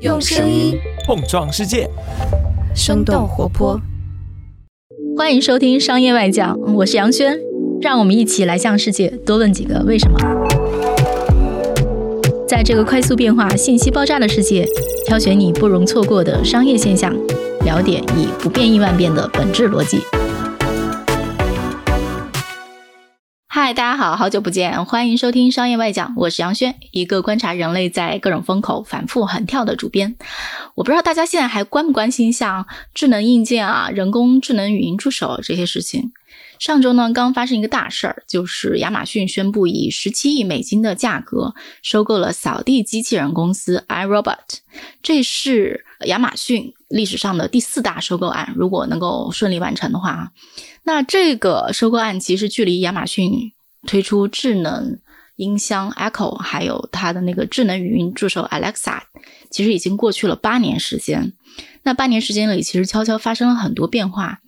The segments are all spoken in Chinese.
用声音碰撞世界，生动活泼。欢迎收听《商业外讲》，我是杨轩，让我们一起来向世界多问几个为什么。在这个快速变化、信息爆炸的世界，挑选你不容错过的商业现象，了解以不变应万变的本质逻辑。嗨，大家好，好久不见，欢迎收听《商业外讲》，我是杨轩，一个观察人类在各种风口反复横跳的主编。我不知道大家现在还关不关心像智能硬件啊、人工智能语音助手这些事情。上周呢，刚发生一个大事儿，就是亚马逊宣布以十七亿美金的价格收购了扫地机器人公司 iRobot，这是亚马逊历史上的第四大收购案。如果能够顺利完成的话，那这个收购案其实距离亚马逊推出智能音箱 Echo，还有它的那个智能语音助手 Alexa，其实已经过去了八年时间。那八年时间里，其实悄悄发生了很多变化。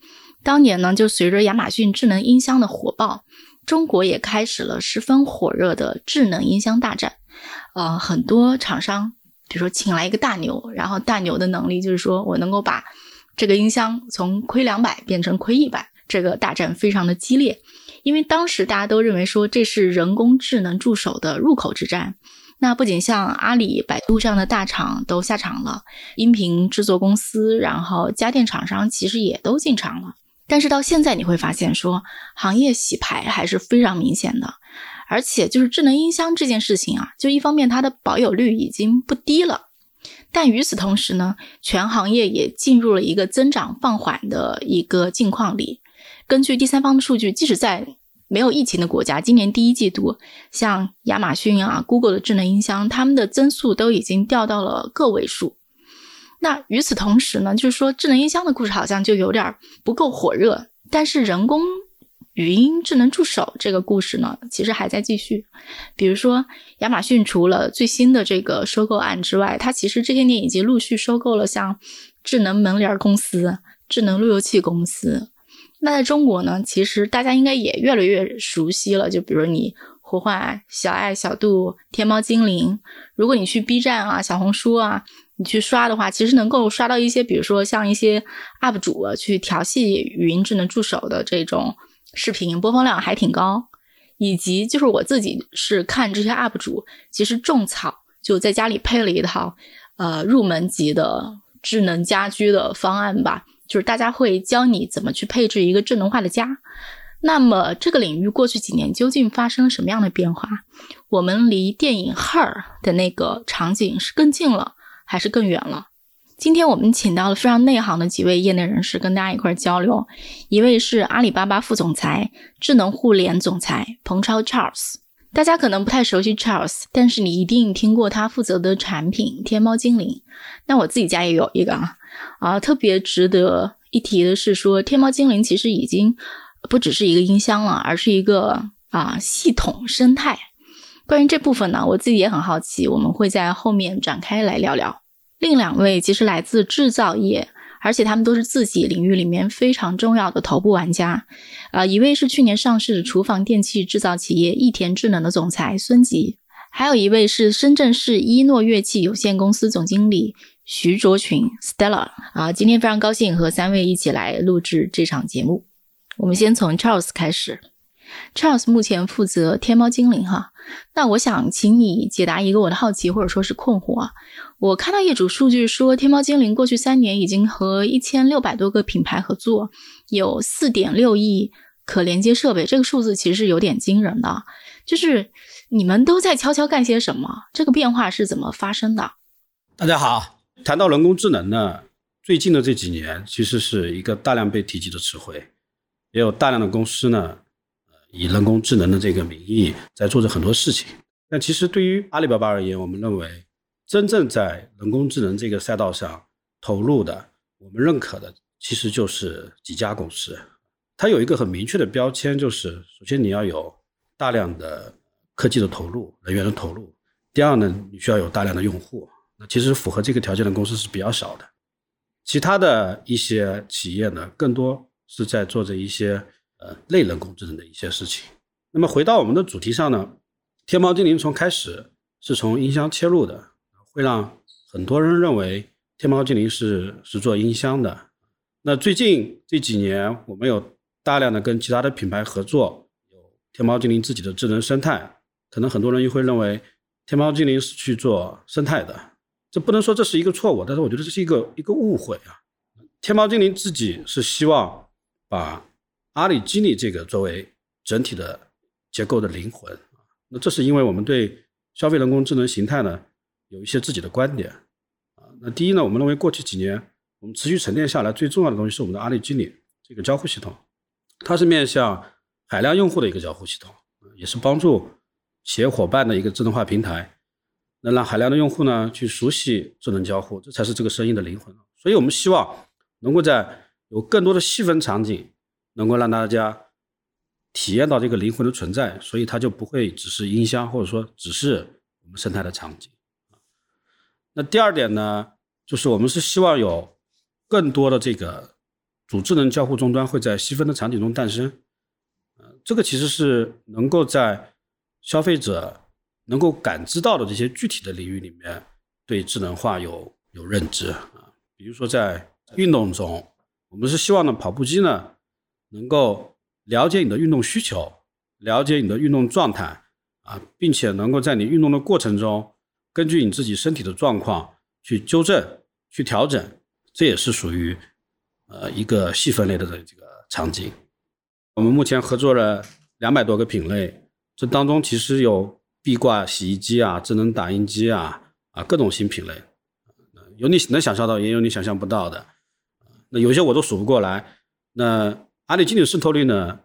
当年呢，就随着亚马逊智能音箱的火爆，中国也开始了十分火热的智能音箱大战。呃，很多厂商，比如说请来一个大牛，然后大牛的能力就是说我能够把这个音箱从亏两百变成亏一百。这个大战非常的激烈，因为当时大家都认为说这是人工智能助手的入口之战。那不仅像阿里、百度这样的大厂都下场了，音频制作公司，然后家电厂商其实也都进场了。但是到现在你会发现说，行业洗牌还是非常明显的，而且就是智能音箱这件事情啊，就一方面它的保有率已经不低了，但与此同时呢，全行业也进入了一个增长放缓的一个境况里。根据第三方的数据，即使在没有疫情的国家，今年第一季度，像亚马逊啊、Google 的智能音箱，他们的增速都已经掉到了个位数。那与此同时呢，就是说智能音箱的故事好像就有点不够火热，但是人工语音智能助手这个故事呢，其实还在继续。比如说，亚马逊除了最新的这个收购案之外，它其实这些年已经陆续收购了像智能门帘公司、智能路由器公司。那在中国呢，其实大家应该也越来越熟悉了。就比如你呼唤小爱、小度、天猫精灵，如果你去 B 站啊、小红书啊，你去刷的话，其实能够刷到一些，比如说像一些 UP 主去调戏语音智能助手的这种视频，播放量还挺高。以及就是我自己是看这些 UP 主，其实种草就在家里配了一套呃入门级的智能家居的方案吧。就是大家会教你怎么去配置一个智能化的家。那么这个领域过去几年究竟发生了什么样的变化？我们离电影《Her》的那个场景是更近了，还是更远了？今天我们请到了非常内行的几位业内人士跟大家一块交流。一位是阿里巴巴副总裁、智能互联总裁彭超 Charles。大家可能不太熟悉 Charles，但是你一定听过他负责的产品天猫精灵。那我自己家也有一个啊。啊，特别值得一提的是，说天猫精灵其实已经不只是一个音箱了，而是一个啊系统生态。关于这部分呢，我自己也很好奇，我们会在后面展开来聊聊。另两位其实来自制造业，而且他们都是自己领域里面非常重要的头部玩家。啊，一位是去年上市的厨房电器制造企业益田智能的总裁孙吉，还有一位是深圳市一诺乐器有限公司总经理。徐卓群，Stella 啊，今天非常高兴和三位一起来录制这场节目。我们先从 Charles 开始，Charles 目前负责天猫精灵哈。那我想请你解答一个我的好奇或者说是困惑啊。我看到业主数据说，天猫精灵过去三年已经和一千六百多个品牌合作，有四点六亿可连接设备，这个数字其实是有点惊人的。就是你们都在悄悄干些什么？这个变化是怎么发生的？大家好。谈到人工智能呢，最近的这几年其实是一个大量被提及的词汇，也有大量的公司呢，以人工智能的这个名义在做着很多事情。但其实对于阿里巴巴而言，我们认为真正在人工智能这个赛道上投入的，我们认可的其实就是几家公司。它有一个很明确的标签，就是首先你要有大量的科技的投入、人员的投入；第二呢，你需要有大量的用户。那其实符合这个条件的公司是比较少的，其他的一些企业呢，更多是在做着一些呃类人工智能的一些事情。那么回到我们的主题上呢，天猫精灵从开始是从音箱切入的，会让很很多人认为天猫精灵是是做音箱的。那最近这几年，我们有大量的跟其他的品牌合作，有天猫精灵自己的智能生态。可能很多人又会认为天猫精灵是去做生态的，这不能说这是一个错误，但是我觉得这是一个一个误会啊。天猫精灵自己是希望把阿里机理这个作为整体的结构的灵魂那这是因为我们对消费人工智能形态呢有一些自己的观点啊。那第一呢，我们认为过去几年我们持续沉淀下来最重要的东西是我们的阿里机理这个交互系统，它是面向海量用户的一个交互系统，也是帮助。企业伙伴的一个智能化平台，能让海量的用户呢去熟悉智能交互，这才是这个生意的灵魂。所以我们希望能够在有更多的细分场景，能够让大家体验到这个灵魂的存在，所以它就不会只是音箱，或者说只是我们生态的场景。那第二点呢，就是我们是希望有更多的这个主智能交互终端会在细分的场景中诞生。呃，这个其实是能够在消费者能够感知到的这些具体的领域里面，对智能化有有认知啊。比如说在运动中，我们是希望呢跑步机呢能够了解你的运动需求，了解你的运动状态啊，并且能够在你运动的过程中，根据你自己身体的状况去纠正、去调整，这也是属于呃一个细分类的这个场景。我们目前合作了两百多个品类。这当中其实有壁挂洗衣机啊、智能打印机啊啊各种新品类，有你能想象到，也有你想象不到的。那有些我都数不过来。那阿里经理渗透率呢？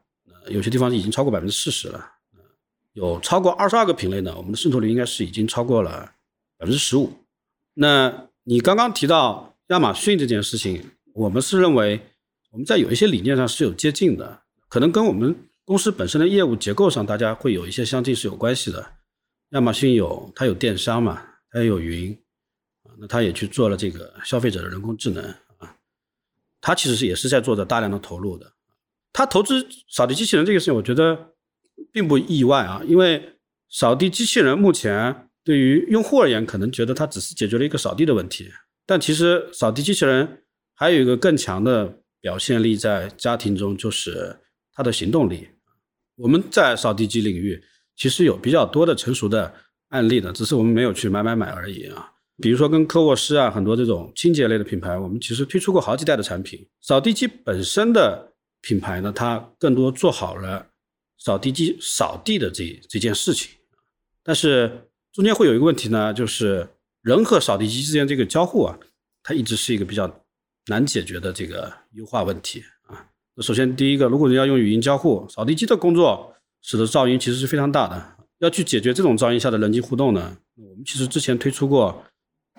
有些地方已经超过百分之四十了。有超过二十二个品类呢，我们的渗透率应该是已经超过了百分之十五。那你刚刚提到亚马逊这件事情，我们是认为我们在有一些理念上是有接近的，可能跟我们。公司本身的业务结构上，大家会有一些相近是有关系的。亚马逊有它有电商嘛，它也有云啊，那它也去做了这个消费者的人工智能啊，它其实是也是在做着大量的投入的。它投资扫地机器人这个事情，我觉得并不意外啊，因为扫地机器人目前对于用户而言，可能觉得它只是解决了一个扫地的问题，但其实扫地机器人还有一个更强的表现力在家庭中，就是它的行动力。我们在扫地机领域其实有比较多的成熟的案例的，只是我们没有去买买买而已啊。比如说跟科沃斯啊，很多这种清洁类的品牌，我们其实推出过好几代的产品。扫地机本身的品牌呢，它更多做好了扫地机扫地的这这件事情，但是中间会有一个问题呢，就是人和扫地机之间这个交互啊，它一直是一个比较难解决的这个优化问题。那首先，第一个，如果你要用语音交互，扫地机的工作使得噪音其实是非常大的。要去解决这种噪音下的人机互动呢，我们其实之前推出过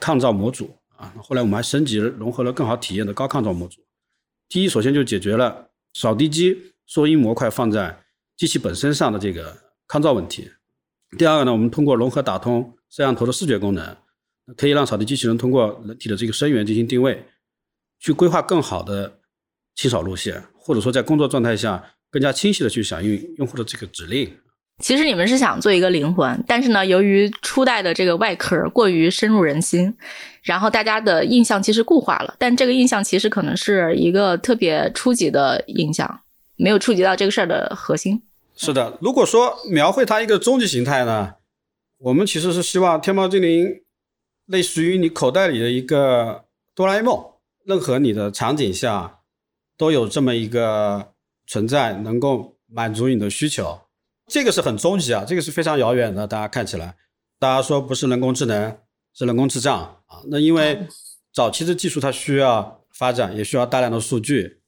抗噪模组啊，后来我们还升级了融合了更好体验的高抗噪模组。第一，首先就解决了扫地机收音模块放在机器本身上的这个抗噪问题。第二个呢，我们通过融合打通摄像头的视觉功能，可以让扫地机器人通过人体的这个声源进行定位，去规划更好的清扫路线。或者说，在工作状态下更加清晰的去响应用户的这个指令。其实你们是想做一个灵魂，但是呢，由于初代的这个外壳过于深入人心，然后大家的印象其实固化了。但这个印象其实可能是一个特别初级的印象，没有触及到这个事儿的核心。是的，如果说描绘它一个终极形态呢，我们其实是希望天猫精灵类似于你口袋里的一个哆啦 A 梦，任何你的场景下。都有这么一个存在，能够满足你的需求，这个是很终极啊，这个是非常遥远的。大家看起来，大家说不是人工智能，是人工智障啊。那因为早期的技术它需要发展，也需要大量的数据。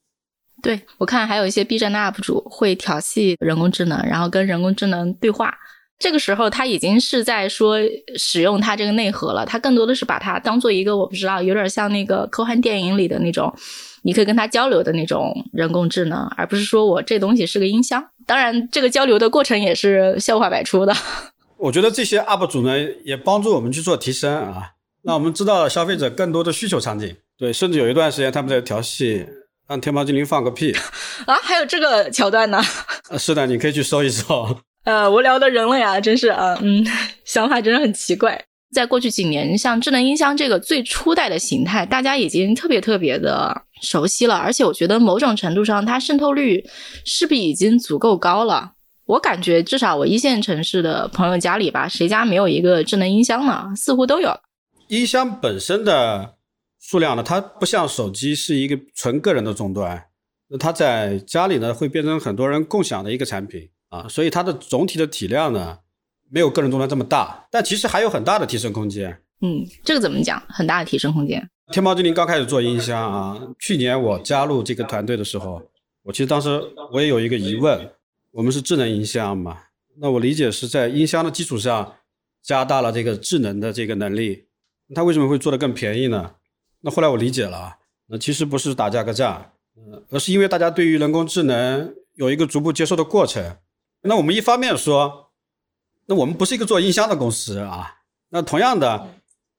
对我看还有一些 B 站的 UP 主会调戏人工智能，然后跟人工智能对话。这个时候他已经是在说使用它这个内核了，他更多的是把它当做一个我不知道，有点像那个科幻电影里的那种。你可以跟他交流的那种人工智能，而不是说我这东西是个音箱。当然，这个交流的过程也是笑话百出的。我觉得这些 UP 主呢，也帮助我们去做提升啊，让我们知道消费者更多的需求场景。对，甚至有一段时间他们在调戏，让天猫精灵放个屁啊，还有这个桥段呢？是的，你可以去搜一搜。呃，无聊的人了呀，真是啊，嗯，想法真的很奇怪。在过去几年，像智能音箱这个最初代的形态，大家已经特别特别的熟悉了，而且我觉得某种程度上，它渗透率势必已经足够高了？我感觉至少我一线城市的朋友家里吧，谁家没有一个智能音箱呢？似乎都有。音箱本身的数量呢，它不像手机是一个纯个人的终端，那它在家里呢会变成很多人共享的一个产品啊，所以它的总体的体量呢没有个人终端这么大，但其实还有很大的提升空间。嗯，这个怎么讲？很大的提升空间。天猫精灵刚开始做音箱啊，去年我加入这个团队的时候，我其实当时我也有一个疑问。我们是智能音箱嘛？那我理解是在音箱的基础上加大了这个智能的这个能力。它为什么会做得更便宜呢？那后来我理解了，那其实不是打价格战，嗯，而是因为大家对于人工智能有一个逐步接受的过程。那我们一方面说，那我们不是一个做音箱的公司啊。那同样的，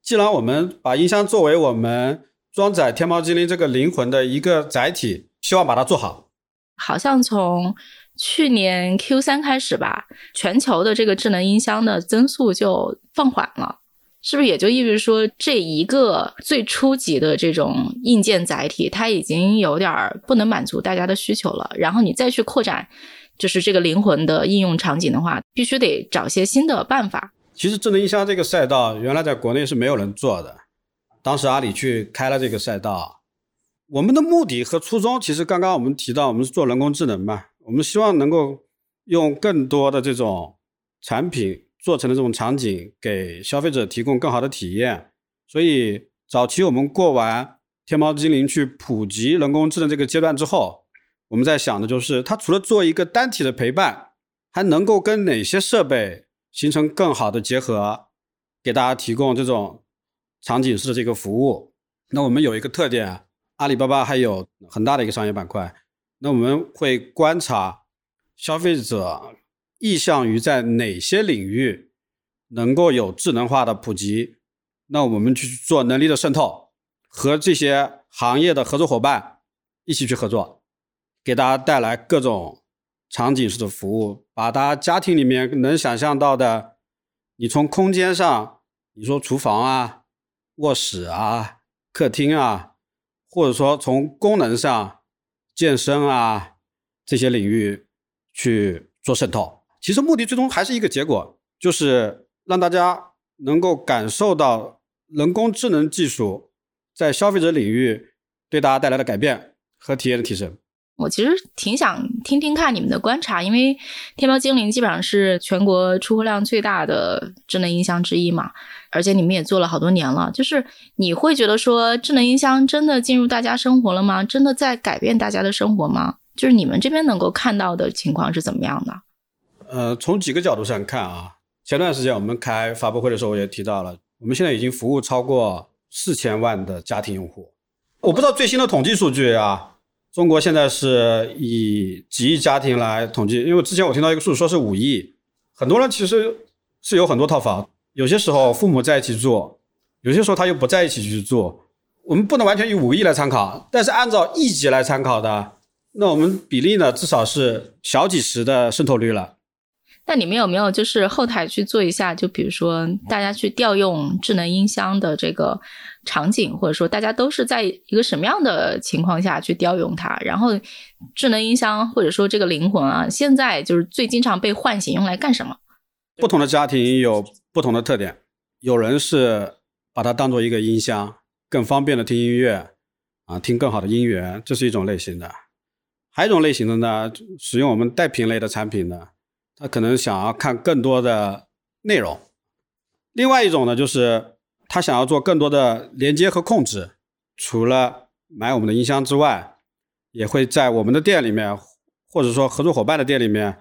既然我们把音箱作为我们装载天猫精灵这个灵魂的一个载体，希望把它做好。好像从去年 Q 三开始吧，全球的这个智能音箱的增速就放缓了，是不是也就意味着说，这一个最初级的这种硬件载体，它已经有点不能满足大家的需求了？然后你再去扩展，就是这个灵魂的应用场景的话，必须得找些新的办法。其实智能音箱这个赛道，原来在国内是没有人做的，当时阿里去开了这个赛道，我们的目的和初衷，其实刚刚我们提到，我们是做人工智能嘛。我们希望能够用更多的这种产品做成的这种场景，给消费者提供更好的体验。所以早期我们过完天猫精灵去普及人工智能这个阶段之后，我们在想的就是，它除了做一个单体的陪伴，还能够跟哪些设备形成更好的结合，给大家提供这种场景式的这个服务。那我们有一个特点，阿里巴巴还有很大的一个商业板块。那我们会观察消费者意向于在哪些领域能够有智能化的普及，那我们去做能力的渗透，和这些行业的合作伙伴一起去合作，给大家带来各种场景式的服务，把大家家庭里面能想象到的，你从空间上，你说厨房啊、卧室啊、客厅啊，或者说从功能上。健身啊，这些领域去做渗透，其实目的最终还是一个结果，就是让大家能够感受到人工智能技术在消费者领域对大家带来的改变和体验的提升。我其实挺想听听看你们的观察，因为天猫精灵基本上是全国出货量最大的智能音箱之一嘛。而且你们也做了好多年了，就是你会觉得说智能音箱真的进入大家生活了吗？真的在改变大家的生活吗？就是你们这边能够看到的情况是怎么样的？呃，从几个角度上看啊，前段时间我们开发布会的时候，我也提到了，我们现在已经服务超过四千万的家庭用户。我不知道最新的统计数据啊，中国现在是以几亿家庭来统计，因为之前我听到一个数说是五亿，很多人其实是有很多套房。有些时候父母在一起住，有些时候他又不在一起去住，我们不能完全以五亿来参考，但是按照亿级来参考的，那我们比例呢至少是小几十的渗透率了。那你们有没有就是后台去做一下，就比如说大家去调用智能音箱的这个场景，或者说大家都是在一个什么样的情况下去调用它？然后智能音箱或者说这个灵魂啊，现在就是最经常被唤醒用来干什么？不同的家庭有。不同的特点，有人是把它当做一个音箱，更方便的听音乐，啊，听更好的音源，这是一种类型的；还有一种类型的呢，使用我们带品类的产品呢，他可能想要看更多的内容；另外一种呢，就是他想要做更多的连接和控制，除了买我们的音箱之外，也会在我们的店里面，或者说合作伙伴的店里面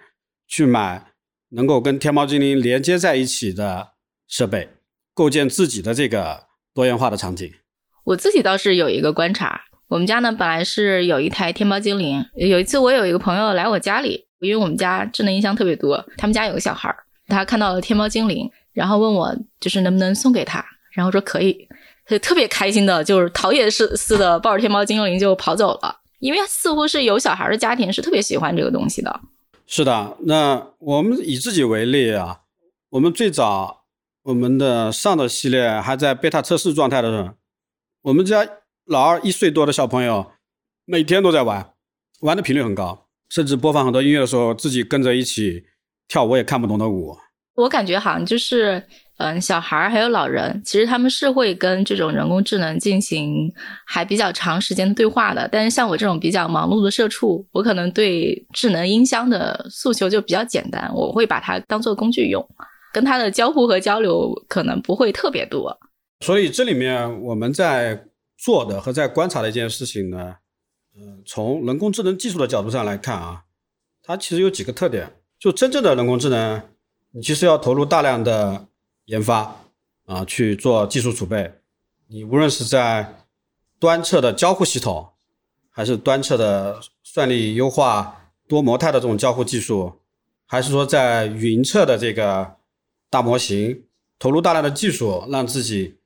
去买。能够跟天猫精灵连接在一起的设备，构建自己的这个多元化的场景。我自己倒是有一个观察，我们家呢本来是有一台天猫精灵。有一次我有一个朋友来我家里，因为我们家智能音箱特别多，他们家有个小孩儿，他看到了天猫精灵，然后问我就是能不能送给他，然后说可以，他就特别开心的，就是逃也似似的抱着天猫精灵就跑走了，因为似乎是有小孩的家庭是特别喜欢这个东西的。是的，那我们以自己为例啊，我们最早我们的上的系列还在贝塔测试状态的时候，我们家老二一岁多的小朋友每天都在玩，玩的频率很高，甚至播放很多音乐的时候自己跟着一起跳我也看不懂的舞。我感觉好像就是，嗯，小孩儿还有老人，其实他们是会跟这种人工智能进行还比较长时间的对话的。但是像我这种比较忙碌的社畜，我可能对智能音箱的诉求就比较简单，我会把它当做工具用。跟它的交互和交流可能不会特别多，所以这里面我们在做的和在观察的一件事情呢，从人工智能技术的角度上来看啊，它其实有几个特点。就真正的人工智能，你其实要投入大量的研发啊，去做技术储备。你无论是在端侧的交互系统，还是端侧的算力优化、多模态的这种交互技术，还是说在云侧的这个。大模型投入大量的技术，让自己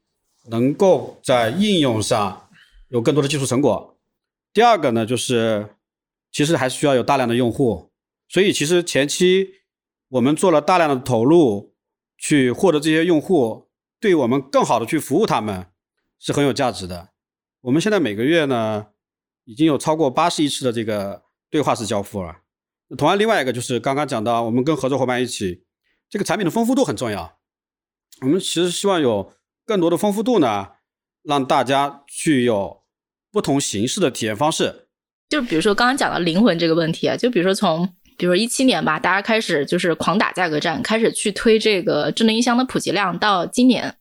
能够在应用上有更多的技术成果。第二个呢，就是其实还需要有大量的用户，所以其实前期我们做了大量的投入，去获得这些用户，对我们更好的去服务他们是很有价值的。我们现在每个月呢，已经有超过八十亿次的这个对话式交付了。同样，另外一个就是刚刚讲到，我们跟合作伙伴一起。这个产品的丰富度很重要，我们其实希望有更多的丰富度呢，让大家去有不同形式的体验方式。就比如说刚刚讲的灵魂这个问题啊，就比如说从比如说一七年吧，大家开始就是狂打价格战，开始去推这个智能音箱的普及量，到今年，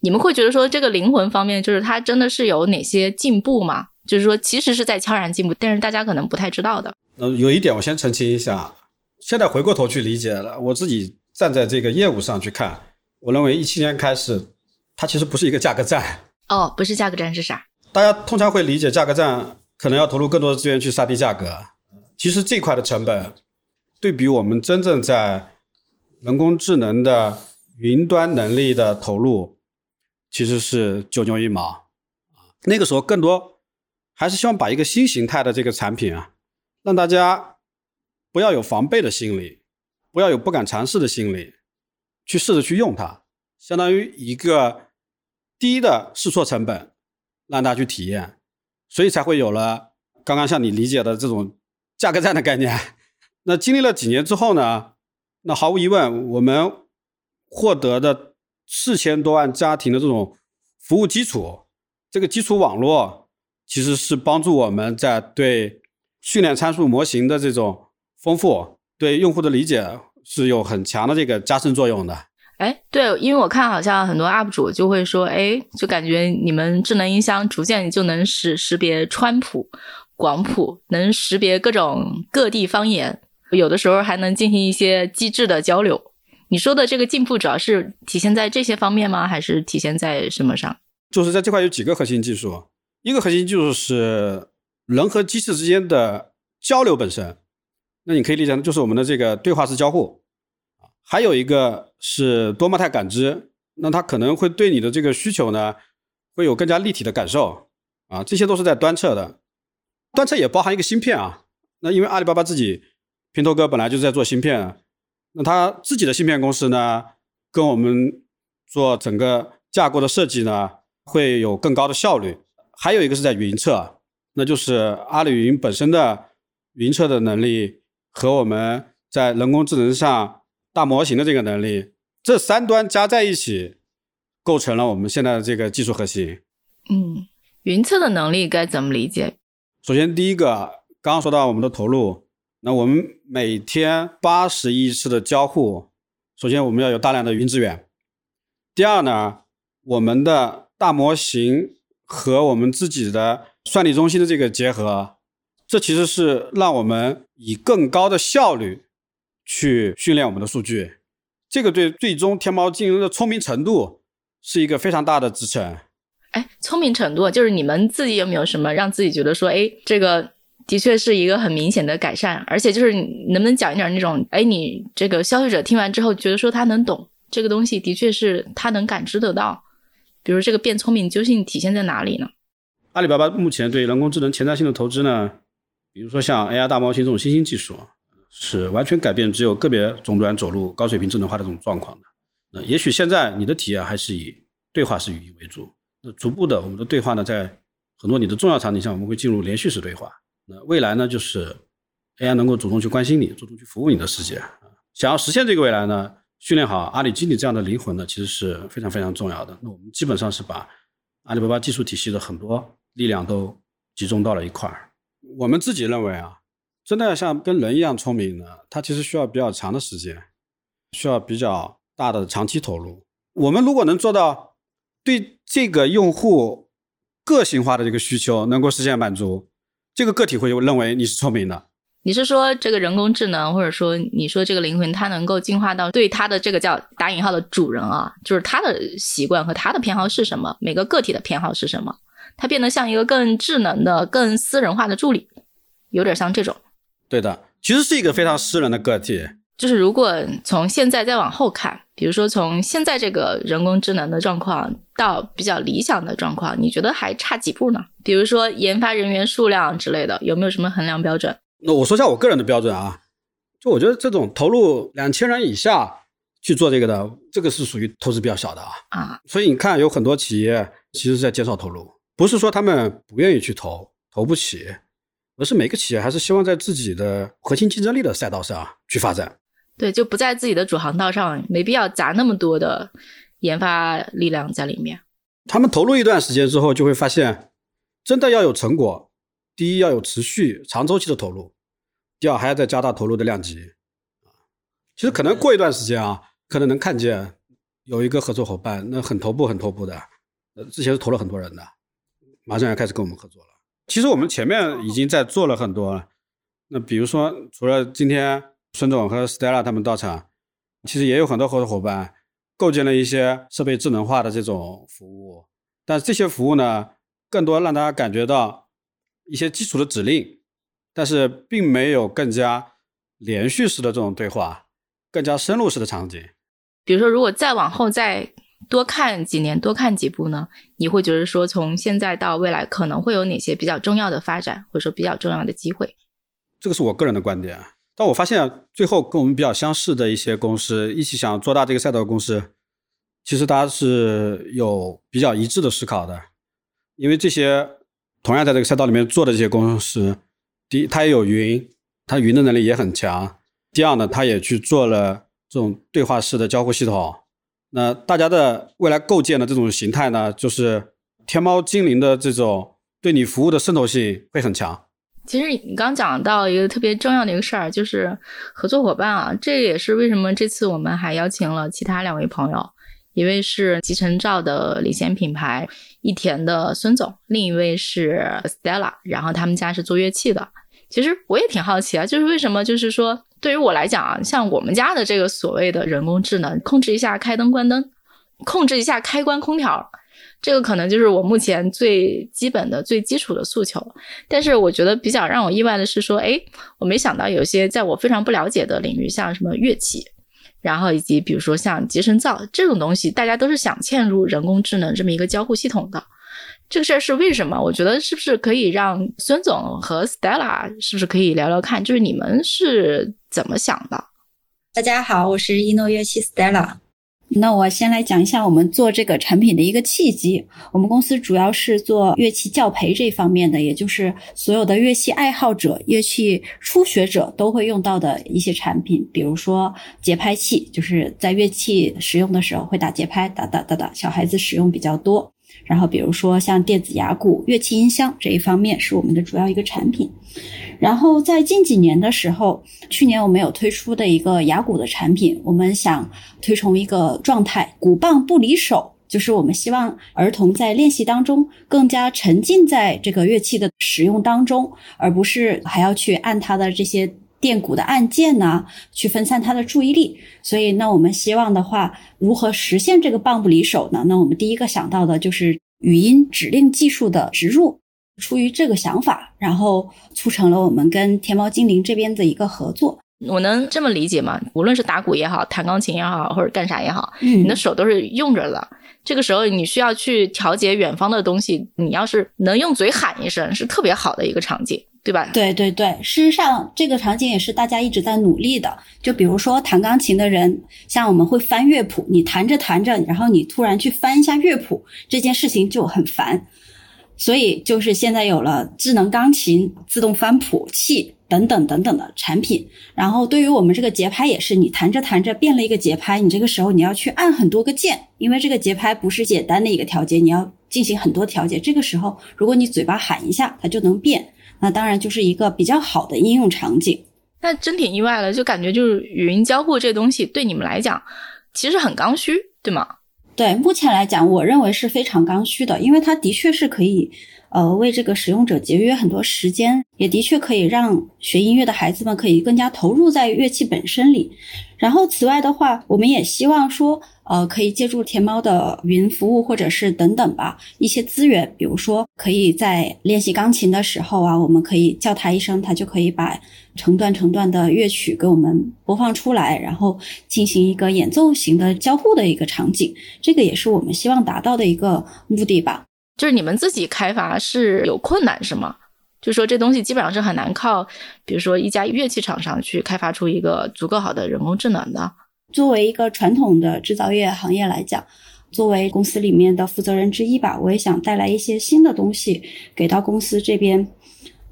你们会觉得说这个灵魂方面，就是它真的是有哪些进步吗？就是说其实是在悄然进步，但是大家可能不太知道的。呃，有一点我先澄清一下，现在回过头去理解了，我自己。站在这个业务上去看，我认为一七年开始，它其实不是一个价格战。哦，不是价格战是啥？大家通常会理解价格战可能要投入更多的资源去杀低价格。其实这块的成本，对比我们真正在人工智能的云端能力的投入，其实是九牛一毛。那个时候更多还是希望把一个新形态的这个产品啊，让大家不要有防备的心理。不要有不敢尝试的心理，去试着去用它，相当于一个低的试错成本，让大家去体验，所以才会有了刚刚像你理解的这种价格战的概念。那经历了几年之后呢？那毫无疑问，我们获得的四千多万家庭的这种服务基础，这个基础网络其实是帮助我们在对训练参数模型的这种丰富。对用户的理解是有很强的这个加深作用的。哎，对，因为我看好像很多 UP 主就会说，哎，就感觉你们智能音箱逐渐就能识识别川普、广普，能识别各种各地方言，有的时候还能进行一些机智的交流。你说的这个进步主要是体现在这些方面吗？还是体现在什么上？就是在这块有几个核心技术，一个核心技术是人和机器之间的交流本身。那你可以理解就是我们的这个对话式交互，还有一个是多模态感知，那它可能会对你的这个需求呢，会有更加立体的感受啊，这些都是在端侧的，端侧也包含一个芯片啊。那因为阿里巴巴自己平头哥本来就是在做芯片，那他自己的芯片公司呢，跟我们做整个架构的设计呢，会有更高的效率。还有一个是在云侧，那就是阿里云本身的云侧的能力。和我们在人工智能上大模型的这个能力，这三端加在一起，构成了我们现在的这个技术核心。嗯，云测的能力该怎么理解？首先，第一个，刚刚说到我们的投入，那我们每天八十亿次的交互，首先我们要有大量的云资源。第二呢，我们的大模型和我们自己的算力中心的这个结合。这其实是让我们以更高的效率去训练我们的数据，这个对最终天猫经营的聪明程度是一个非常大的支撑。哎，聪明程度就是你们自己有没有什么让自己觉得说，哎，这个的确是一个很明显的改善，而且就是能不能讲一点那种，哎，你这个消费者听完之后觉得说他能懂这个东西，的确是他能感知得到，比如这个变聪明究竟体现在哪里呢？阿里巴巴目前对人工智能前瞻性的投资呢？比如说像 AI 大模型这种新兴技术，是完全改变只有个别终端走入高水平智能化的这种状况的。那也许现在你的体验还是以对话式语音为主，那逐步的我们的对话呢，在很多你的重要场景下，我们会进入连续式对话。那未来呢，就是 AI 能够主动去关心你，主动去服务你的世界。想要实现这个未来呢，训练好阿里经理这样的灵魂呢，其实是非常非常重要的。那我们基本上是把阿里巴巴技术体系的很多力量都集中到了一块儿。我们自己认为啊，真的要像跟人一样聪明呢，它其实需要比较长的时间，需要比较大的长期投入。我们如果能做到对这个用户个性化的这个需求能够实现满足，这个个体会认为你是聪明的。你是说这个人工智能，或者说你说这个灵魂，它能够进化到对它的这个叫打引号的主人啊，就是他的习惯和他的偏好是什么？每个个体的偏好是什么？它变得像一个更智能的、更私人化的助理，有点像这种。对的，其实是一个非常私人的个体。就是如果从现在再往后看，比如说从现在这个人工智能的状况到比较理想的状况，你觉得还差几步呢？比如说研发人员数量之类的，有没有什么衡量标准？那我说一下我个人的标准啊，就我觉得这种投入两千人以下去做这个的，这个是属于投资比较小的啊。啊，所以你看，有很多企业其实是在减少投入，不是说他们不愿意去投，投不起，而是每个企业还是希望在自己的核心竞争力的赛道上去发展。对，就不在自己的主航道上，没必要砸那么多的研发力量在里面。他们投入一段时间之后，就会发现，真的要有成果，第一要有持续长周期的投入，第二还要再加大投入的量级。其实可能过一段时间啊，可能能看见有一个合作伙伴，那很头部很头部的，呃，之前是投了很多人的，马上要开始跟我们合作了。其实我们前面已经在做了很多了。那比如说，除了今天。孙总和 Stella 他们到场，其实也有很多合作伙伴构建了一些设备智能化的这种服务，但这些服务呢，更多让大家感觉到一些基础的指令，但是并没有更加连续式的这种对话，更加深入式的场景。比如说，如果再往后再多看几年，多看几步呢？你会觉得说，从现在到未来可能会有哪些比较重要的发展，或者说比较重要的机会？这个是我个人的观点。但我发现，最后跟我们比较相似的一些公司，一起想做大这个赛道的公司，其实大家是有比较一致的思考的。因为这些同样在这个赛道里面做的这些公司，第一，它也有云，它云的能力也很强；第二呢，它也去做了这种对话式的交互系统。那大家的未来构建的这种形态呢，就是天猫精灵的这种对你服务的渗透性会很强。其实你刚讲到一个特别重要的一个事儿，就是合作伙伴啊，这也是为什么这次我们还邀请了其他两位朋友，一位是集成灶的领先品牌益田的孙总，另一位是 Stella，然后他们家是做乐器的。其实我也挺好奇啊，就是为什么，就是说对于我来讲啊，像我们家的这个所谓的人工智能，控制一下开灯关灯，控制一下开关空调。这个可能就是我目前最基本的、最基础的诉求。但是我觉得比较让我意外的是说，哎，我没想到有些在我非常不了解的领域，像什么乐器，然后以及比如说像集成灶这种东西，大家都是想嵌入人工智能这么一个交互系统的。这个事儿是为什么？我觉得是不是可以让孙总和 Stella 是不是可以聊聊看，就是你们是怎么想的？大家好，我是一诺乐器 Stella。那我先来讲一下我们做这个产品的一个契机。我们公司主要是做乐器教培这方面的，也就是所有的乐器爱好者、乐器初学者都会用到的一些产品，比如说节拍器，就是在乐器使用的时候会打节拍，哒哒哒哒，小孩子使用比较多。然后，比如说像电子牙鼓、乐器音箱这一方面是我们的主要一个产品。然后在近几年的时候，去年我们有推出的一个牙鼓的产品，我们想推崇一个状态，鼓棒不离手，就是我们希望儿童在练习当中更加沉浸在这个乐器的使用当中，而不是还要去按它的这些。电鼓的按键呢，去分散他的注意力。所以，那我们希望的话，如何实现这个棒不离手呢？那我们第一个想到的就是语音指令技术的植入。出于这个想法，然后促成了我们跟天猫精灵这边的一个合作。我能这么理解吗？无论是打鼓也好，弹钢琴也好，或者干啥也好，嗯你的手都是用着的。这个时候你需要去调节远方的东西，你要是能用嘴喊一声，是特别好的一个场景，对吧？对对对，事实上这个场景也是大家一直在努力的。就比如说弹钢琴的人，像我们会翻乐谱，你弹着弹着，然后你突然去翻一下乐谱，这件事情就很烦。所以就是现在有了智能钢琴、自动翻谱器等等等等的产品。然后对于我们这个节拍也是，你弹着弹着变了一个节拍，你这个时候你要去按很多个键，因为这个节拍不是简单的一个调节，你要进行很多调节。这个时候，如果你嘴巴喊一下，它就能变。那当然就是一个比较好的应用场景。那真挺意外的，就感觉就是语音交互这东西对你们来讲其实很刚需，对吗？对，目前来讲，我认为是非常刚需的，因为它的确是可以，呃，为这个使用者节约很多时间，也的确可以让学音乐的孩子们可以更加投入在乐器本身里。然后，此外的话，我们也希望说，呃，可以借助天猫的云服务或者是等等吧一些资源，比如说可以在练习钢琴的时候啊，我们可以叫它一声，它就可以把成段成段的乐曲给我们播放出来，然后进行一个演奏型的交互的一个场景。这个也是我们希望达到的一个目的吧。就是你们自己开发是有困难是吗？就说这东西基本上是很难靠，比如说一家乐器厂商去开发出一个足够好的人工智能的。作为一个传统的制造业行业来讲，作为公司里面的负责人之一吧，我也想带来一些新的东西给到公司这边。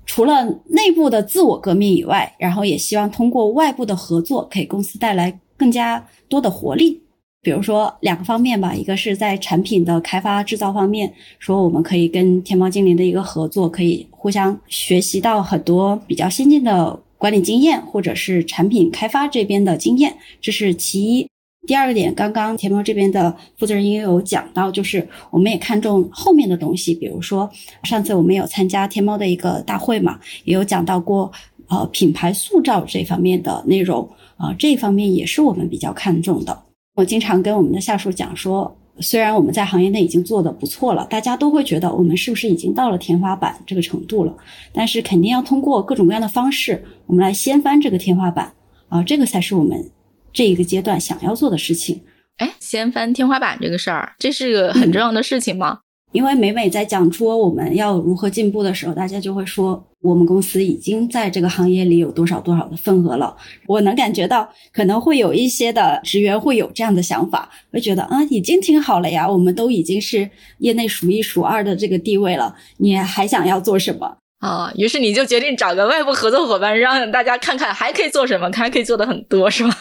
除了内部的自我革命以外，然后也希望通过外部的合作，给公司带来更加多的活力。比如说两个方面吧，一个是在产品的开发制造方面，说我们可以跟天猫精灵的一个合作，可以互相学习到很多比较先进的管理经验，或者是产品开发这边的经验，这是其一。第二个点，刚刚天猫这边的负责人也有讲到，就是我们也看重后面的东西，比如说上次我们有参加天猫的一个大会嘛，也有讲到过呃品牌塑造这方面的内容啊、呃，这一方面也是我们比较看重的。我经常跟我们的下属讲说，虽然我们在行业内已经做的不错了，大家都会觉得我们是不是已经到了天花板这个程度了，但是肯定要通过各种各样的方式，我们来掀翻这个天花板啊、呃，这个才是我们这一个阶段想要做的事情。哎，掀翻天花板这个事儿，这是个很重要的事情吗？因为每每在讲说我们要如何进步的时候，大家就会说我们公司已经在这个行业里有多少多少的份额了。我能感觉到可能会有一些的职员会有这样的想法，会觉得啊，已经挺好了呀，我们都已经是业内数一数二的这个地位了，你还想要做什么？啊，于是你就决定找个外部合作伙伴，让大家看看还可以做什么，还可以做的很多，是吧？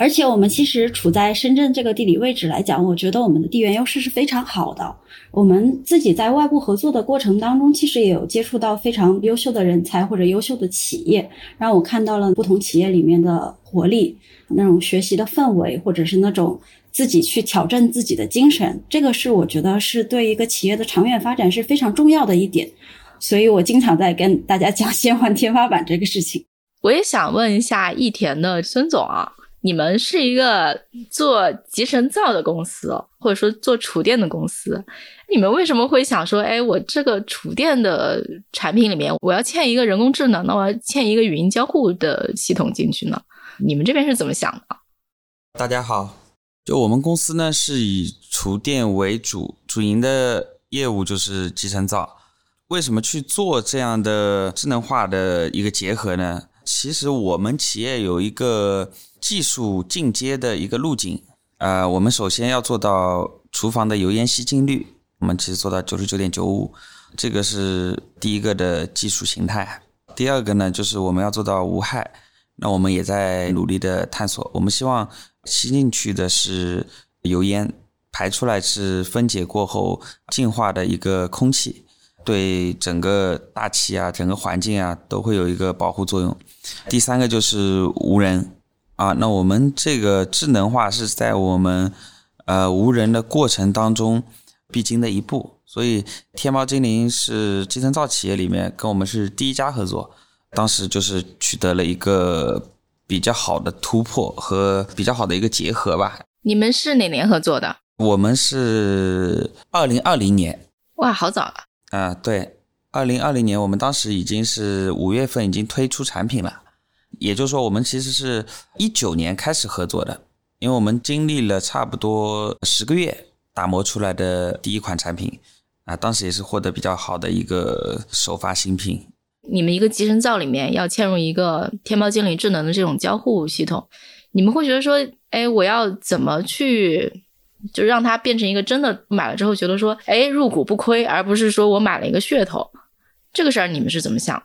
而且我们其实处在深圳这个地理位置来讲，我觉得我们的地缘优势是非常好的。我们自己在外部合作的过程当中，其实也有接触到非常优秀的人才或者优秀的企业，让我看到了不同企业里面的活力、那种学习的氛围，或者是那种自己去挑战自己的精神。这个是我觉得是对一个企业的长远发展是非常重要的一点。所以我经常在跟大家讲先换天花板这个事情。我也想问一下易田的孙总啊。你们是一个做集成灶的公司，或者说做厨电的公司，你们为什么会想说，哎，我这个厨电的产品里面，我要嵌一个人工智能，那我要嵌一个语音交互的系统进去呢？你们这边是怎么想的？大家好，就我们公司呢是以厨电为主，主营的业务就是集成灶。为什么去做这样的智能化的一个结合呢？其实我们企业有一个技术进阶的一个路径，呃，我们首先要做到厨房的油烟吸净率，我们其实做到九十九点九五，这个是第一个的技术形态。第二个呢，就是我们要做到无害，那我们也在努力的探索。我们希望吸进去的是油烟，排出来是分解过后净化的一个空气。对整个大气啊，整个环境啊，都会有一个保护作用。第三个就是无人啊，那我们这个智能化是在我们呃无人的过程当中必经的一步。所以天猫精灵是集成灶企业里面跟我们是第一家合作，当时就是取得了一个比较好的突破和比较好的一个结合吧。你们是哪年合作的？我们是二零二零年。哇，好早了。啊，对，二零二零年我们当时已经是五月份已经推出产品了，也就是说，我们其实是一九年开始合作的，因为我们经历了差不多十个月打磨出来的第一款产品啊，当时也是获得比较好的一个首发新品。你们一个集成灶里面要嵌入一个天猫精灵智能的这种交互系统，你们会觉得说，哎，我要怎么去，就让它变成一个真的买了之后觉得说，哎，入股不亏，而不是说我买了一个噱头，这个事儿你们是怎么想的？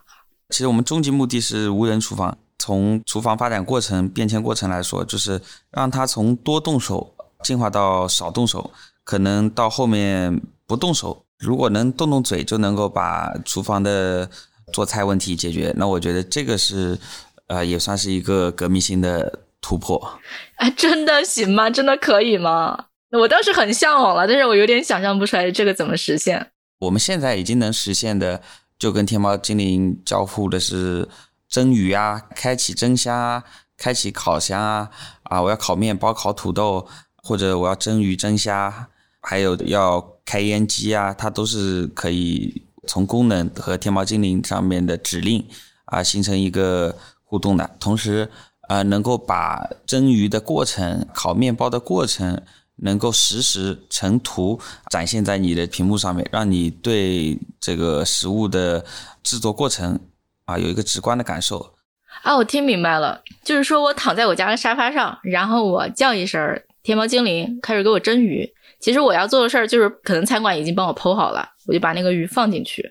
其实我们终极目的是无人厨房。从厨房发展过程、变迁过程来说，就是让它从多动手进化到少动手，可能到后面不动手，如果能动动嘴就能够把厨房的。做菜问题解决，那我觉得这个是，呃，也算是一个革命性的突破。哎，真的行吗？真的可以吗？我倒是很向往了，但是我有点想象不出来这个怎么实现。我们现在已经能实现的，就跟天猫精灵交互的是蒸鱼啊，开启蒸箱啊，开启烤箱啊，啊，我要烤面包、烤土豆，或者我要蒸鱼、蒸虾，还有要开烟机啊，它都是可以。从功能和天猫精灵上面的指令啊，形成一个互动的，同时啊，能够把蒸鱼的过程、烤面包的过程，能够实时成图展现在你的屏幕上面，让你对这个食物的制作过程啊有一个直观的感受。啊，我听明白了，就是说我躺在我家的沙发上，然后我叫一声天猫精灵，开始给我蒸鱼。其实我要做的事儿就是，可能餐馆已经帮我剖好了，我就把那个鱼放进去，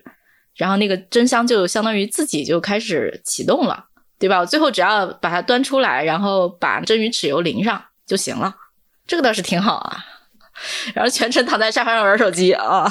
然后那个蒸箱就相当于自己就开始启动了，对吧？我最后只要把它端出来，然后把蒸鱼豉油淋上就行了，这个倒是挺好啊。然后全程躺在沙发上玩手机啊，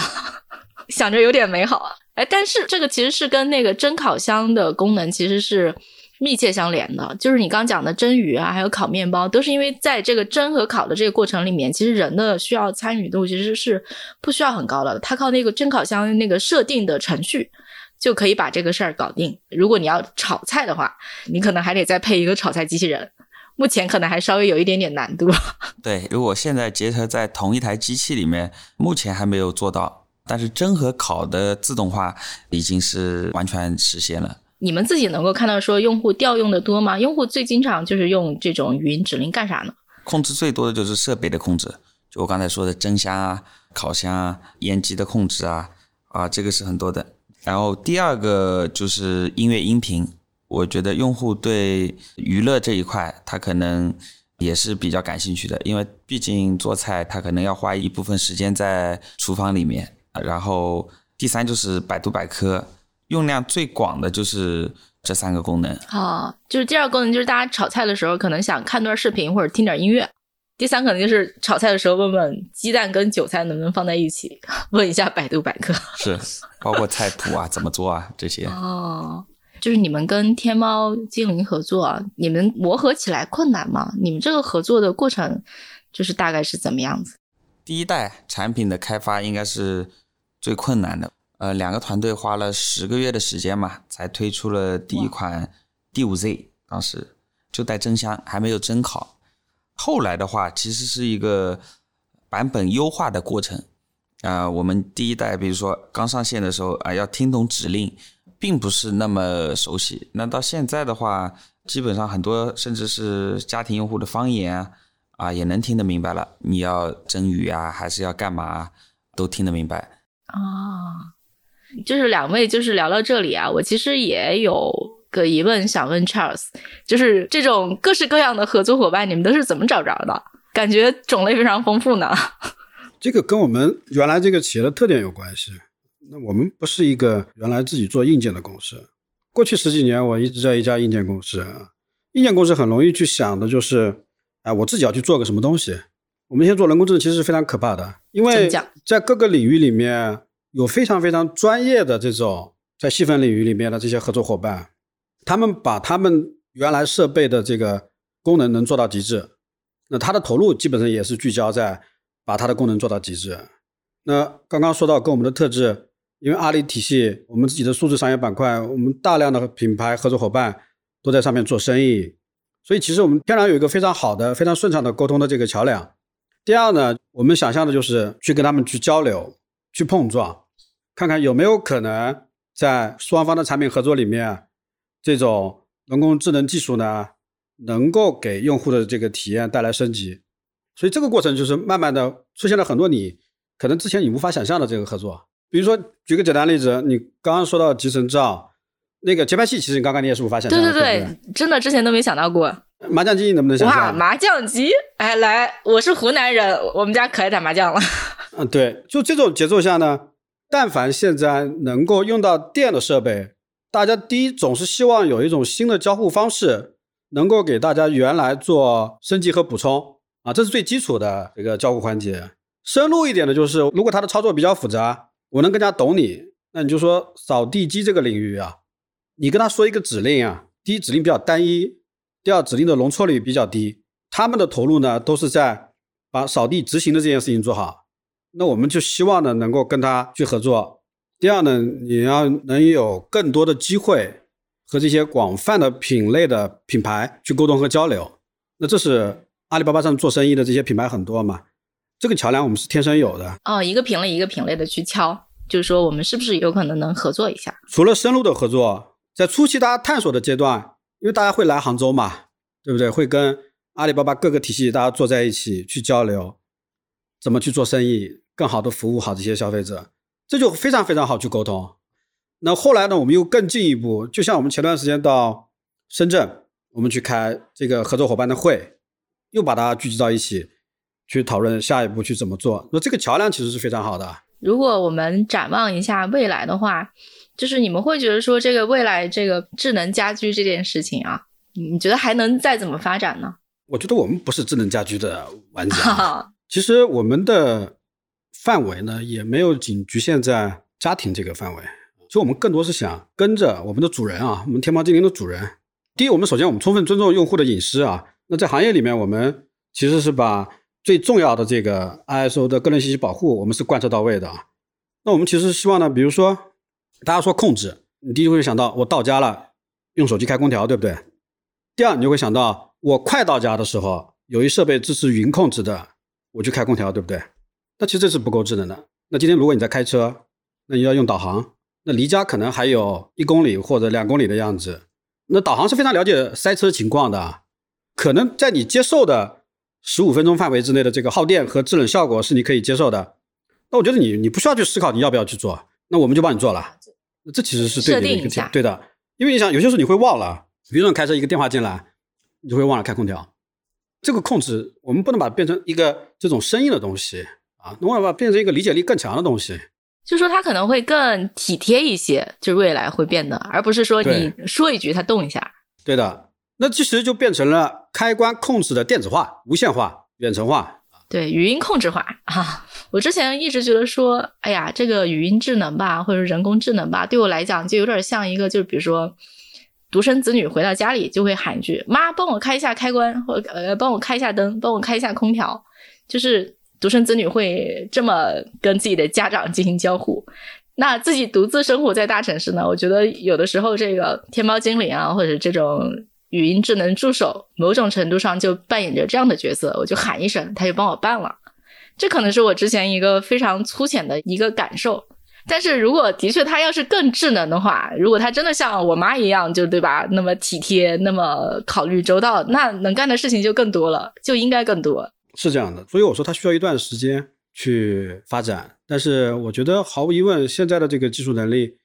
想着有点美好啊。哎，但是这个其实是跟那个蒸烤箱的功能其实是。密切相连的，就是你刚讲的蒸鱼啊，还有烤面包，都是因为在这个蒸和烤的这个过程里面，其实人的需要参与度其实是不需要很高的。它靠那个蒸烤箱那个设定的程序就可以把这个事儿搞定。如果你要炒菜的话，你可能还得再配一个炒菜机器人，目前可能还稍微有一点点难度。对，如果现在结合在同一台机器里面，目前还没有做到，但是蒸和烤的自动化已经是完全实现了。你们自己能够看到说用户调用的多吗？用户最经常就是用这种语音指令干啥呢？控制最多的就是设备的控制，就我刚才说的蒸箱啊、烤箱啊、烟机的控制啊，啊，这个是很多的。然后第二个就是音乐音频，我觉得用户对娱乐这一块他可能也是比较感兴趣的，因为毕竟做菜他可能要花一部分时间在厨房里面。然后第三就是百度百科。用量最广的就是这三个功能啊，就是第二个功能就是大家炒菜的时候可能想看段视频或者听点音乐，第三可能就是炒菜的时候问问鸡蛋跟韭菜能不能放在一起，问一下百度百科，是包括菜谱啊怎么做啊这些哦，就是你们跟天猫精灵合作，你们磨合起来困难吗？你们这个合作的过程就是大概是怎么样子？第一代产品的开发应该是最困难的。呃，两个团队花了十个月的时间嘛，才推出了第一款 D5Z，当时就带蒸箱，还没有蒸烤。后来的话，其实是一个版本优化的过程。啊，我们第一代，比如说刚上线的时候啊，要听懂指令，并不是那么熟悉。那到现在的话，基本上很多甚至是家庭用户的方言啊，啊也能听得明白了。你要蒸鱼啊，还是要干嘛，都听得明白。啊。就是两位，就是聊到这里啊，我其实也有个疑问想问 Charles，就是这种各式各样的合作伙伴，你们都是怎么找着的？感觉种类非常丰富呢。这个跟我们原来这个企业的特点有关系。那我们不是一个原来自己做硬件的公司，过去十几年我一直在一家硬件公司。硬件公司很容易去想的就是，哎，我自己要去做个什么东西。我们现在做人工智能其实是非常可怕的，因为在各个领域里面。有非常非常专业的这种在细分领域里面的这些合作伙伴，他们把他们原来设备的这个功能能做到极致，那他的投入基本上也是聚焦在把它的功能做到极致。那刚刚说到跟我们的特质，因为阿里体系，我们自己的数字商业板块，我们大量的品牌合作伙伴都在上面做生意，所以其实我们天然有一个非常好的、非常顺畅的沟通的这个桥梁。第二呢，我们想象的就是去跟他们去交流、去碰撞。看看有没有可能在双方的产品合作里面，这种人工智能技术呢，能够给用户的这个体验带来升级。所以这个过程就是慢慢的出现了很多你可能之前你无法想象的这个合作。比如说，举个简单例子，你刚刚说到集成灶，那个节拍器，其实你刚刚你也是无法想象的。对对对，真的之前都没想到过。麻将机能不能想象？哇，麻将机！哎，来，我是湖南人，我们家可爱打麻将了。嗯，对，就这种节奏下呢，但凡现在能够用到电的设备，大家第一总是希望有一种新的交互方式，能够给大家原来做升级和补充啊，这是最基础的一个交互环节。深入一点的就是，如果它的操作比较复杂，我能更加懂你，那你就说扫地机这个领域啊，你跟他说一个指令啊，第一指令比较单一。第二，指定的容错率比较低，他们的投入呢都是在把扫地执行的这件事情做好。那我们就希望呢能够跟他去合作。第二呢，你要能有更多的机会和这些广泛的品类的品牌去沟通和交流。那这是阿里巴巴上做生意的这些品牌很多嘛，这个桥梁我们是天生有的。哦，一个品类一个品类的去敲，就是说我们是不是有可能能合作一下？除了深入的合作，在初期大家探索的阶段。因为大家会来杭州嘛，对不对？会跟阿里巴巴各个体系大家坐在一起去交流，怎么去做生意，更好的服务好这些消费者，这就非常非常好去沟通。那后来呢，我们又更进一步，就像我们前段时间到深圳，我们去开这个合作伙伴的会，又把大家聚集到一起去讨论下一步去怎么做。那这个桥梁其实是非常好的。如果我们展望一下未来的话。就是你们会觉得说这个未来这个智能家居这件事情啊，你觉得还能再怎么发展呢？我觉得我们不是智能家居的玩家，其实我们的范围呢也没有仅局限在家庭这个范围，其实我们更多是想跟着我们的主人啊，我们天猫精灵的主人。第一，我们首先我们充分尊重用户的隐私啊，那在行业里面我们其实是把最重要的这个 ISO 的个人信息保护我们是贯彻到位的啊。那我们其实希望呢，比如说。大家说控制，你第一会想到我到家了，用手机开空调，对不对？第二，你就会想到我快到家的时候，有一设备支持云控制的，我去开空调，对不对？那其实这是不够智能的。那今天如果你在开车，那你要用导航，那离家可能还有一公里或者两公里的样子，那导航是非常了解塞车情况的，可能在你接受的十五分钟范围之内的这个耗电和制冷效果是你可以接受的。那我觉得你你不需要去思考你要不要去做。那我们就帮你做了，这其实是对的一个对的，因为你想有些时候你会忘了，比如说开车一个电话进来，你就会忘了开空调，这个控制我们不能把它变成一个这种生硬的东西啊，我们把它变成一个理解力更强的东西，就说它可能会更体贴一些，就是未来会变得，而不是说你说一句它动一下，对的，那其实就变成了开关控制的电子化、无线化、远程化。对语音控制化啊，我之前一直觉得说，哎呀，这个语音智能吧，或者人工智能吧，对我来讲就有点像一个，就是比如说独生子女回到家里就会喊一句“妈，帮我开一下开关”或呃“帮我开一下灯，帮我开一下空调”，就是独生子女会这么跟自己的家长进行交互。那自己独自生活在大城市呢，我觉得有的时候这个天猫精灵啊，或者这种。语音智能助手某种程度上就扮演着这样的角色，我就喊一声，他就帮我办了。这可能是我之前一个非常粗浅的一个感受。但是如果的确他要是更智能的话，如果他真的像我妈一样，就对吧，那么体贴，那么考虑周到，那能干的事情就更多了，就应该更多。是这样的，所以我说他需要一段时间去发展。但是我觉得毫无疑问，现在的这个技术能力，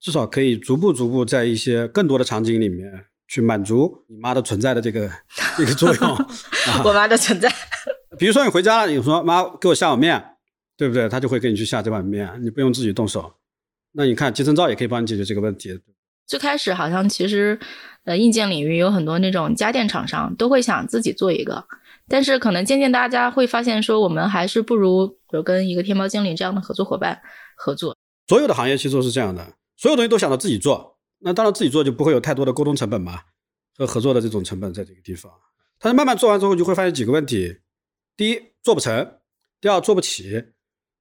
至少可以逐步逐步在一些更多的场景里面。去满足你妈的存在的这个这个作用，我妈的存在。比如说你回家了，你说妈给我下碗面，对不对？他就会给你去下这碗面，你不用自己动手。那你看集成灶也可以帮你解决这个问题。最开始好像其实呃硬件领域有很多那种家电厂商都会想自己做一个，但是可能渐渐大家会发现说我们还是不如有跟一个天猫精灵这样的合作伙伴合作。所有的行业其实都是这样的，所有东西都想着自己做。那当然自己做就不会有太多的沟通成本嘛，和合作的这种成本在这个地方。但是慢慢做完之后就会发现几个问题：第一，做不成；第二，做不起；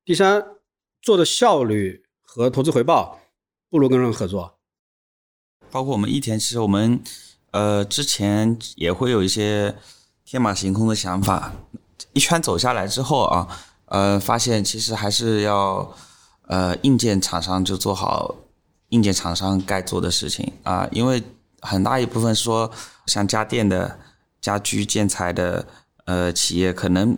第三，做的效率和投资回报不如跟人合作。包括我们一田，其实我们呃之前也会有一些天马行空的想法，一圈走下来之后啊，呃，发现其实还是要呃硬件厂商就做好。硬件厂商该做的事情啊，因为很大一部分说像家电的、家居建材的呃企业，可能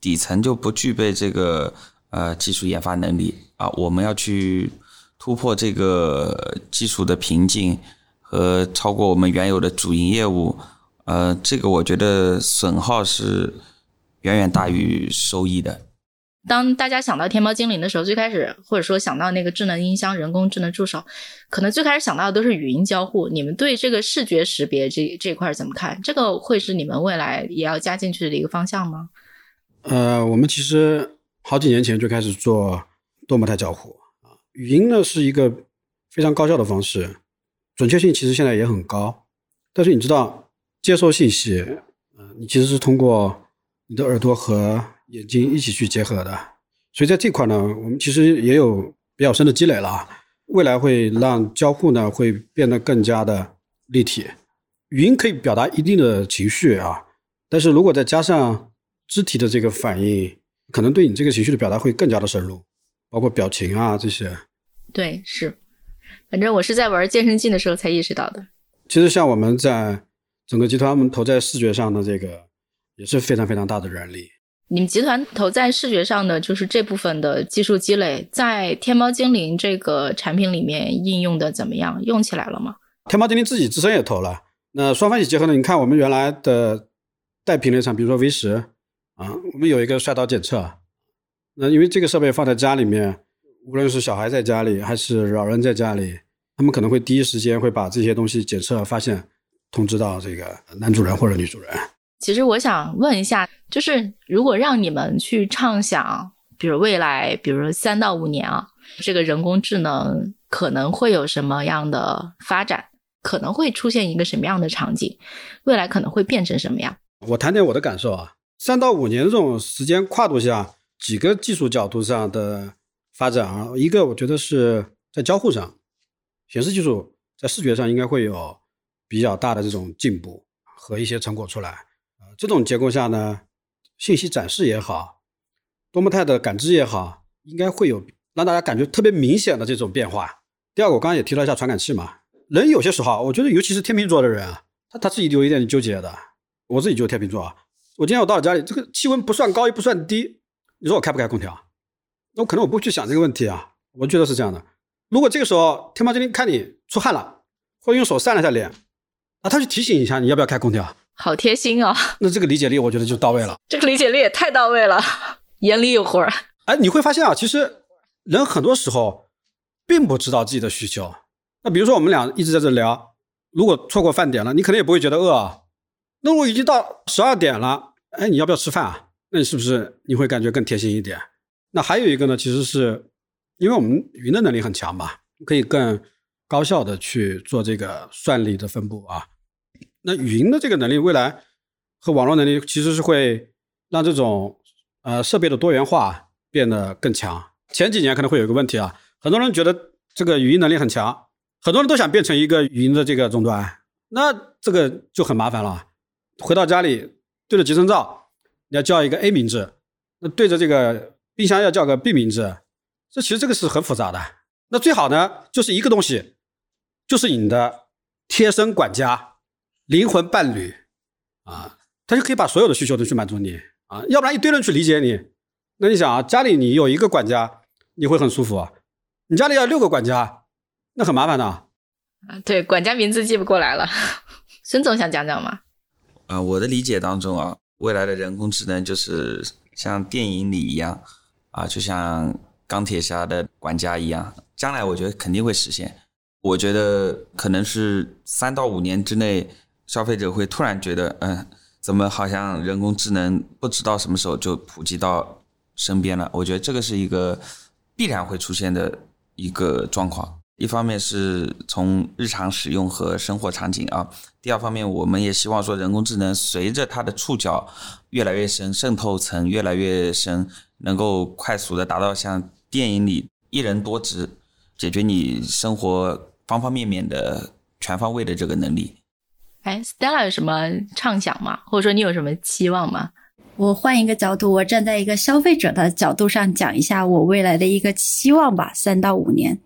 底层就不具备这个呃技术研发能力啊。我们要去突破这个技术的瓶颈和超过我们原有的主营业务，呃，这个我觉得损耗是远远大于收益的。当大家想到天猫精灵的时候，最开始或者说想到那个智能音箱、人工智能助手，可能最开始想到的都是语音交互。你们对这个视觉识别这这块怎么看？这个会是你们未来也要加进去的一个方向吗？呃，我们其实好几年前就开始做多模态交互啊，语音呢是一个非常高效的方式，准确性其实现在也很高。但是你知道，接收信息，嗯，你其实是通过你的耳朵和眼睛一起去结合的，所以在这块呢，我们其实也有比较深的积累了。未来会让交互呢会变得更加的立体。语音可以表达一定的情绪啊，但是如果再加上肢体的这个反应，可能对你这个情绪的表达会更加的深入，包括表情啊这些。对，是，反正我是在玩健身镜的时候才意识到的。其实像我们在整个集团，我们投在视觉上的这个也是非常非常大的人力。你们集团投在视觉上的就是这部分的技术积累，在天猫精灵这个产品里面应用的怎么样？用起来了吗？天猫精灵自己自身也投了，那双方一起结合呢？你看我们原来的带屏的厂，比如说 V 十啊，我们有一个摔倒检测，那因为这个设备放在家里面，无论是小孩在家里还是老人在家里，他们可能会第一时间会把这些东西检测发现，通知到这个男主人或者女主人。其实我想问一下，就是如果让你们去畅想，比如未来，比如三到五年啊，这个人工智能可能会有什么样的发展？可能会出现一个什么样的场景？未来可能会变成什么样？我谈点我的感受啊，三到五年这种时间跨度下，几个技术角度上的发展啊，一个我觉得是在交互上，显示技术在视觉上应该会有比较大的这种进步和一些成果出来。这种结构下呢，信息展示也好，多模态的感知也好，应该会有让大家感觉特别明显的这种变化。第二个，我刚刚也提了一下传感器嘛，人有些时候，我觉得尤其是天秤座的人啊，他他自己有一点纠结的。我自己就是天秤座啊，我今天我到了家里，这个气温不算高也不算低，你说我开不开空调？那我可能我不去想这个问题啊。我觉得是这样的，如果这个时候天猫精灵看你出汗了，或者用手扇了一下脸，啊，他去提醒一下你要不要开空调。好贴心哦！那这个理解力，我觉得就到位了。这个理解力也太到位了，眼里有活儿。哎，你会发现啊，其实人很多时候并不知道自己的需求。那比如说我们俩一直在这聊，如果错过饭点了，你可能也不会觉得饿啊。那我已经到十二点了，哎，你要不要吃饭啊？那你是不是你会感觉更贴心一点？那还有一个呢，其实是因为我们云的能力很强嘛，可以更高效的去做这个算力的分布啊。那语音的这个能力，未来和网络能力其实是会让这种呃设备的多元化变得更强。前几年可能会有一个问题啊，很多人觉得这个语音能力很强，很多人都想变成一个语音的这个终端，那这个就很麻烦了。回到家里对着集成灶，你要叫一个 A 名字，那对着这个冰箱要叫个 B 名字，这其实这个是很复杂的。那最好呢，就是一个东西，就是你的贴身管家。灵魂伴侣，啊，他就可以把所有的需求都去满足你啊，要不然一堆人去理解你，那你想啊，家里你有一个管家，你会很舒服啊，你家里要六个管家，那很麻烦的啊。对，管家名字记不过来了。孙总想讲讲吗？啊，我的理解当中啊，未来的人工智能就是像电影里一样啊，就像钢铁侠的管家一样，将来我觉得肯定会实现。我觉得可能是三到五年之内。消费者会突然觉得，嗯，怎么好像人工智能不知道什么时候就普及到身边了？我觉得这个是一个必然会出现的一个状况。一方面是从日常使用和生活场景啊，第二方面我们也希望说人工智能随着它的触角越来越深，渗透层越来越深，能够快速的达到像电影里一人多职，解决你生活方方面面的全方位的这个能力。哎，Stella 有什么畅想吗？或者说你有什么期望吗？我换一个角度，我站在一个消费者的角度上讲一下我未来的一个期望吧。三到五年，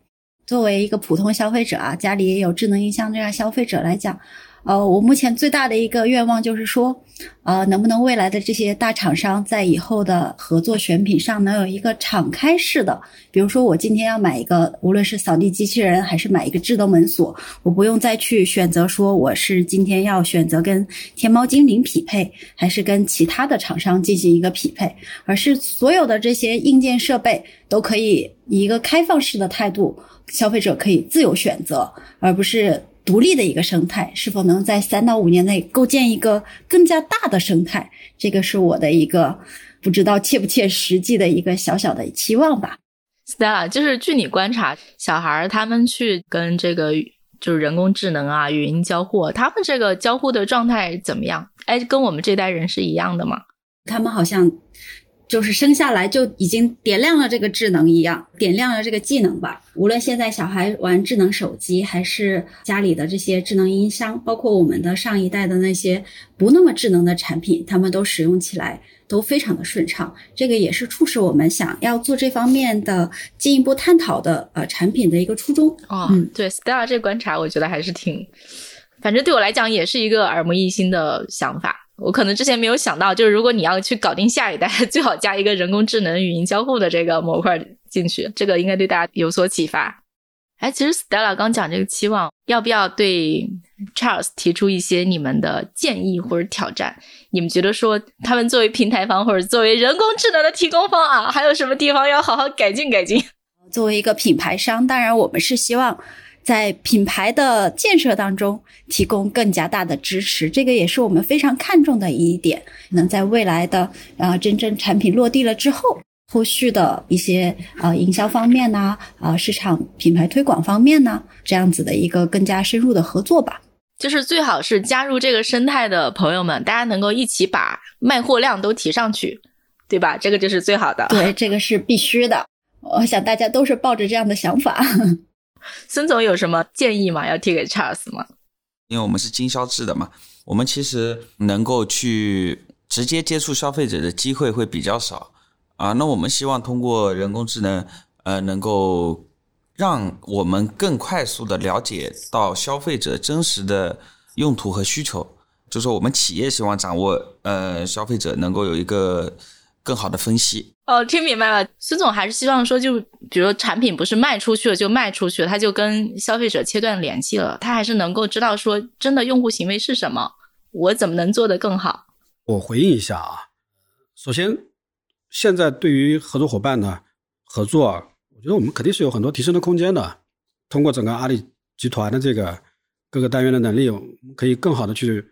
作为一个普通消费者啊，家里也有智能音箱这样消费者来讲。呃，我目前最大的一个愿望就是说，呃，能不能未来的这些大厂商在以后的合作选品上能有一个敞开式的，比如说我今天要买一个，无论是扫地机器人还是买一个智能门锁，我不用再去选择说我是今天要选择跟天猫精灵匹配，还是跟其他的厂商进行一个匹配，而是所有的这些硬件设备都可以以一个开放式的态度，消费者可以自由选择，而不是。独立的一个生态，是否能在三到五年内构建一个更加大的生态？这个是我的一个不知道切不切实际的一个小小的期望吧。Stella，就是据你观察，小孩儿他们去跟这个就是人工智能啊、语音交互，他们这个交互的状态怎么样？哎，跟我们这代人是一样的吗？他们好像。就是生下来就已经点亮了这个智能一样，点亮了这个技能吧。无论现在小孩玩智能手机，还是家里的这些智能音箱，包括我们的上一代的那些不那么智能的产品，他们都使用起来都非常的顺畅。这个也是促使我们想要做这方面的进一步探讨的呃产品的一个初衷。哦，嗯，对，Stella 这观察，我觉得还是挺，反正对我来讲也是一个耳目一新的想法。我可能之前没有想到，就是如果你要去搞定下一代，最好加一个人工智能语音交互的这个模块进去，这个应该对大家有所启发。哎，其实 Stella 刚讲这个期望，要不要对 Charles 提出一些你们的建议或者挑战？你们觉得说他们作为平台方或者作为人工智能的提供方啊，还有什么地方要好好改进改进？作为一个品牌商，当然我们是希望。在品牌的建设当中提供更加大的支持，这个也是我们非常看重的一点。能在未来的呃真正产品落地了之后，后续的一些呃营销方面呢，啊市场品牌推广方面呢，这样子的一个更加深入的合作吧。就是最好是加入这个生态的朋友们，大家能够一起把卖货量都提上去，对吧？这个就是最好的。对，这个是必须的。我想大家都是抱着这样的想法。孙总有什么建议吗？要提给 Charles 吗？因为我们是经销制的嘛，我们其实能够去直接接触消费者的机会会比较少啊。那我们希望通过人工智能，呃，能够让我们更快速的了解到消费者真实的用途和需求。就说我们企业希望掌握，呃，消费者能够有一个。更好的分析哦，听明白了。孙总还是希望说，就比如产品不是卖出去了就卖出去了，他就跟消费者切断联系了，他还是能够知道说真的用户行为是什么，我怎么能做得更好？我回应一下啊，首先，现在对于合作伙伴呢合作，我觉得我们肯定是有很多提升的空间的。通过整个阿里集团的这个各个单元的能力，我们可以更好的去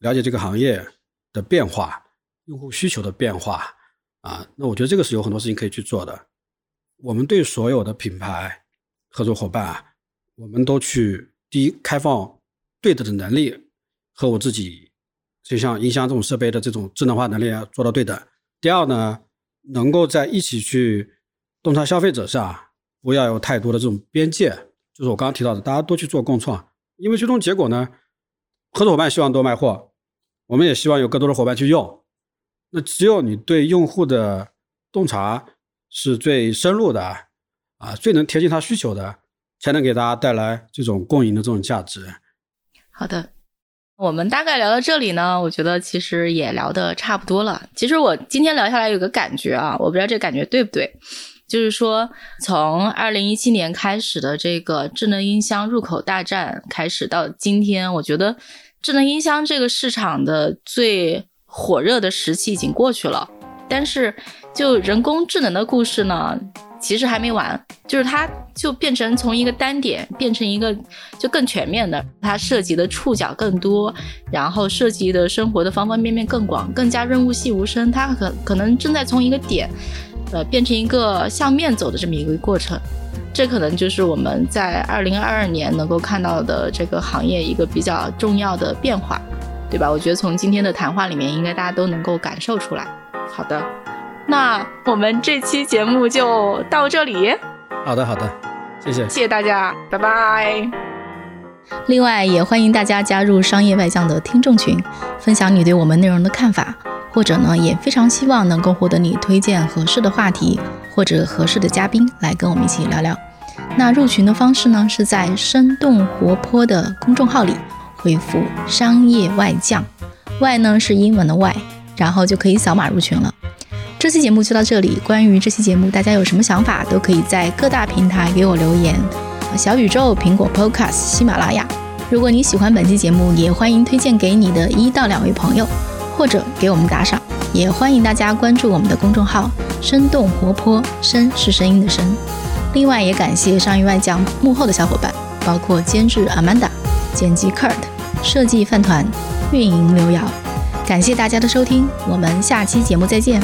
了解这个行业的变化、用户需求的变化。啊，那我觉得这个是有很多事情可以去做的。我们对所有的品牌合作伙伴啊，我们都去第一开放对等的能力和我自己，就像音箱这种设备的这种智能化能力要做到对等。第二呢，能够在一起去洞察消费者上，不要有太多的这种边界。就是我刚刚提到的，大家多去做共创，因为最终结果呢，合作伙伴希望多卖货，我们也希望有更多的伙伴去用。那只有你对用户的洞察是最深入的啊，最能贴近他需求的，才能给大家带来这种共赢的这种价值。好的，我们大概聊到这里呢，我觉得其实也聊得差不多了。其实我今天聊下来有个感觉啊，我不知道这感觉对不对，就是说从二零一七年开始的这个智能音箱入口大战开始到今天，我觉得智能音箱这个市场的最。火热的时期已经过去了，但是就人工智能的故事呢，其实还没完。就是它就变成从一个单点变成一个就更全面的，它涉及的触角更多，然后涉及的生活的方方面面更广，更加润物细无声。它可可能正在从一个点，呃，变成一个向面走的这么一个过程。这可能就是我们在二零二二年能够看到的这个行业一个比较重要的变化。对吧？我觉得从今天的谈话里面，应该大家都能够感受出来。好的，那我们这期节目就到这里。好的，好的，谢谢，谢谢大家，拜拜。另外，也欢迎大家加入商业外将的听众群，分享你对我们内容的看法，或者呢，也非常希望能够获得你推荐合适的话题或者合适的嘉宾来跟我们一起聊聊。那入群的方式呢，是在生动活泼的公众号里回复“商业外将”，外呢是英文的外，然后就可以扫码入群了。这期节目就到这里。关于这期节目，大家有什么想法，都可以在各大平台给我留言，小宇宙、苹果 Podcast、喜马拉雅。如果你喜欢本期节目，也欢迎推荐给你的一到两位朋友，或者给我们打赏。也欢迎大家关注我们的公众号“生动活泼”，声是声音的声。另外，也感谢上亿外将幕后的小伙伴，包括监制 Amanda、剪辑 Kurt、设计饭团、运营刘瑶。感谢大家的收听，我们下期节目再见。